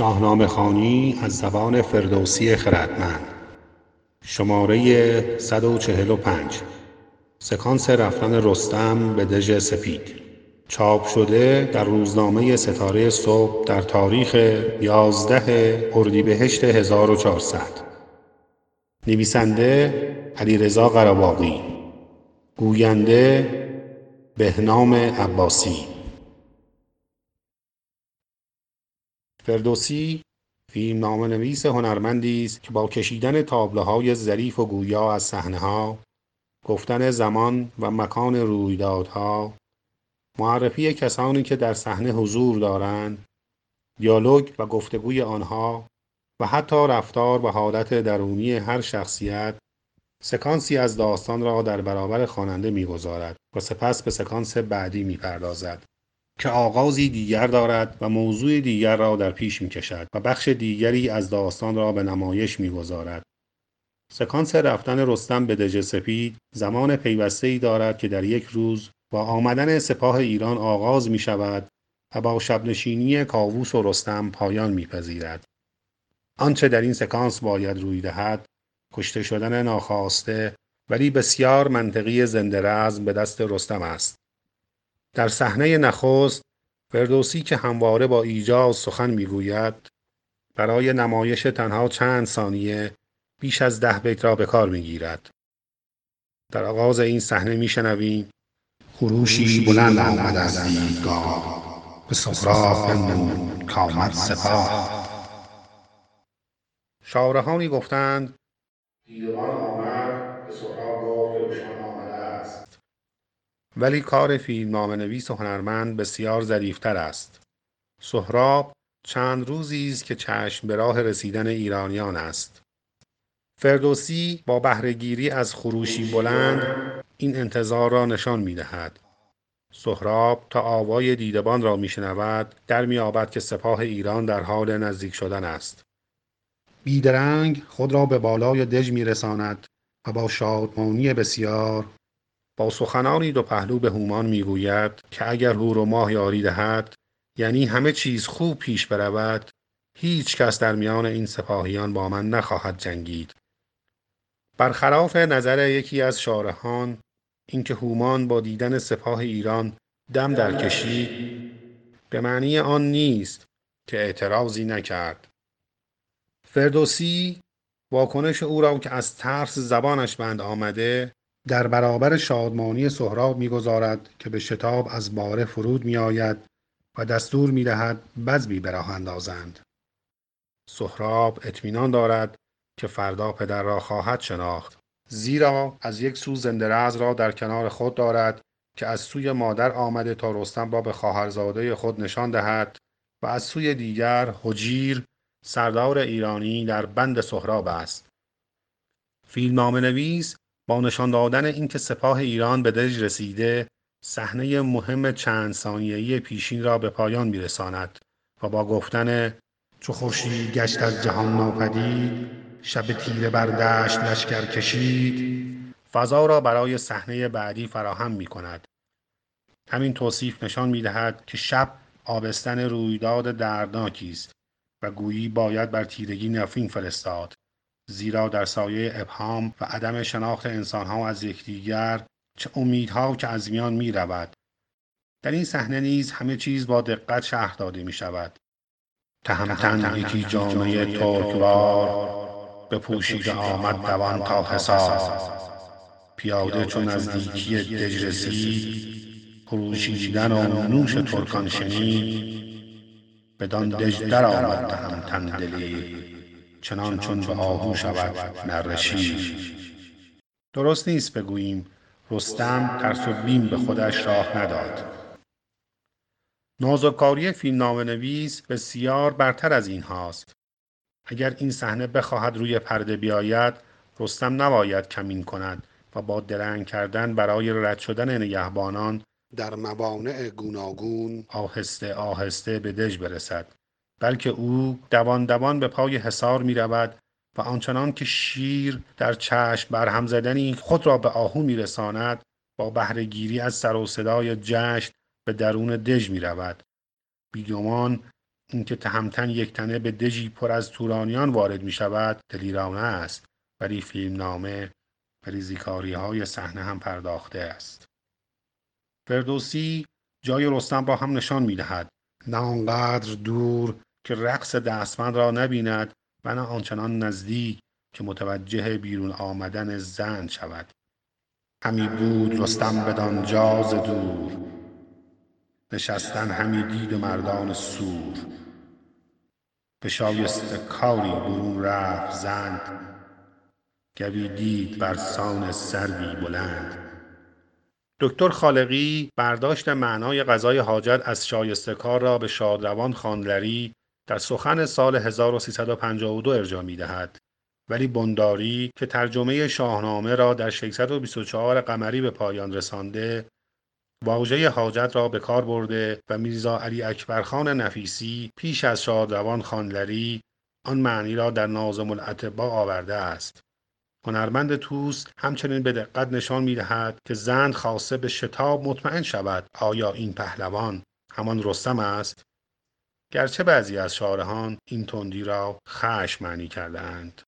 شاهنامه خانی از زبان فردوسی خردمند. شماره 145 سکانس رفتن رستم به دژ سپید. چاپ شده در روزنامه ستاره صبح در تاریخ 11 اردیبهشت 1400 نویسنده علیرضا قراباغی. گوینده بهنام عباسی. فردوسی نویس هنرمندی است که با کشیدن تابلوهای ظریف و گویا از ها، گفتن زمان و مکان رویدادها معرفی کسانی که در صحنه حضور دارند دیالوگ و گفتگوی آنها و حتی رفتار و حالت درونی هر شخصیت سکانسی از داستان را در برابر خواننده می‌گذارد و سپس به سکانس بعدی می‌پردازد. که آغازی دیگر دارد و موضوع دیگر را در پیش می کشد و بخش دیگری از داستان را به نمایش می گذارد. سکانس رفتن رستم به دژ سپید زمان پیوسته ای دارد که در یک روز با آمدن سپاه ایران آغاز می شود و با شبنشینی کاووس و رستم پایان میپذیرد. آنچه در این سکانس باید روی دهد کشته شدن ناخواسته ولی بسیار منطقی زنده به دست رستم است. در صحنه نخست فردوسی که همواره با ایجاز سخن می‌گوید برای نمایش تنها چند ثانیه بیش از ده بیت را به کار می‌گیرد. در آغاز این صحنه میشنویم خروشی بلند آمد از دیدگاه به سهراب بنمود کامد سپاه. شارهانی گفتند دیدبان ولی کار فیلمنامه نویس و هنرمند بسیار ظریفتر است. سهراب چند روزی است که چشم به راه رسیدن ایرانیان است. فردوسی با بهرهگیری از خروشی بلند این انتظار را نشان می دهد. سهراب تا آوای دیدبان را میشنود در میابد که سپاه ایران در حال نزدیک شدن است. بیدرنگ خود را به بالای دژ میرساند و با شادمانی بسیار با سخنانی دو پهلو به هومان می‌گوید که اگر هور و ماه یاری دهد یعنی همه چیز خوب پیش برود هیچ کس در میان این سپاهیان با من نخواهد جنگید. برخلاف نظر یکی از شارهان اینکه هومان با دیدن سپاه ایران دم در کشید به معنی آن نیست که اعتراضی نکرد. فردوسی واکنش او را که از ترس زبانش بند آمده در برابر شادمانی سهراب می‌گذارد که به شتاب از باره فرود میآید و دستور می‌دهد بزمی به راه اندازند. سهراب اطمینان دارد که فردا پدر را خواهد شناخت. زیرا از یک سو زندرز را در کنار خود دارد که از سوی مادر آمده تا رستم را به خواهرزاده خود نشان دهد و از سوی دیگر حجیر سردار ایرانی در بند سهراب است. فیلمنامه نویس با نشان دادن اینکه سپاه ایران به دژ رسیده صحنه مهم چند ثانیه‌ای پیشین را به پایان میرساند و با گفتن چو خورشید گشت از جهان ناپدید شب تیره بر دشت لشکر کشید فضا را برای صحنه بعدی فراهم می کند. همین توصیف نشان می دهد که شب آبستن رویداد دردناکی است و گویی باید بر تیرگی نفرین فرستاد زیرا در سایه ابهام و عدم شناخت انسانها از یکدیگر چه امیدها که از میان می رود. در این صحنه نیز همه چیز با دقت شهر داده می شود. تهمتن یکی جامعه به پوشیده آمد دوان تا حساب پیاده چون نزدیکی دژ رسید خروشیدن و نوش ترکان شنید بدان دژ در آمد تهمتن دلیر چنان چون به آهو شود نرشی درست نیست بگوییم رستم ترس و بیم به خودش راه نداد. نازکاری فیلمنامه نویس بسیار برتر از این هاست. اگر این صحنه بخواهد روی پرده بیاید رستم نباید کمین کند و با درنگ کردن برای رد شدن نگهبانان در موانع گوناگون آهسته آهسته به دژ برسد. بلکه او دوان دوان به پای حصار می رود و آنچنان که شیر در چشم برهم زدنی خود را به آهو می رساند با بهرهگیری از سر و صدای جشن به درون دژ می رود. بیگمان اینکه تهمتن یک تنه به دژی پر از تورانیان وارد می شود دلیرانه است ولی فیلم نامه ریزیکاری های صحنه هم پرداخته است فردوسی جای رستم را هم نشان می دهد نه آنقدر دور که رقص دستمند را نبیند و نه آنچنان نزدیک که متوجه بیرون آمدن زن شود. همی بود رستم بدان جاز دور نشستن همی دید و مردان سور. به شایسته کاری برون رفت زند گوی دید بر سان سروی بلند. دکتر خالقی برداشت معنای غذای حاجت از شایسته کار را به شادروان خانلری در سخن سال 1352 ارجا می دهد. ولی بنداری که ترجمه شاهنامه را در 624 قمری به پایان رسانده واژه حاجت را به کار برده و میرزا علی اکبرخان نفیسی پیش از شادروان خانلری آن معنی را در نازم الاطبا آورده است هنرمند توست همچنین به دقت نشان می دهد که زند خواسته به شتاب مطمئن شود آیا این پهلوان همان رستم است گرچه بعضی از شارهان این تندی را خش معنی کردهاند.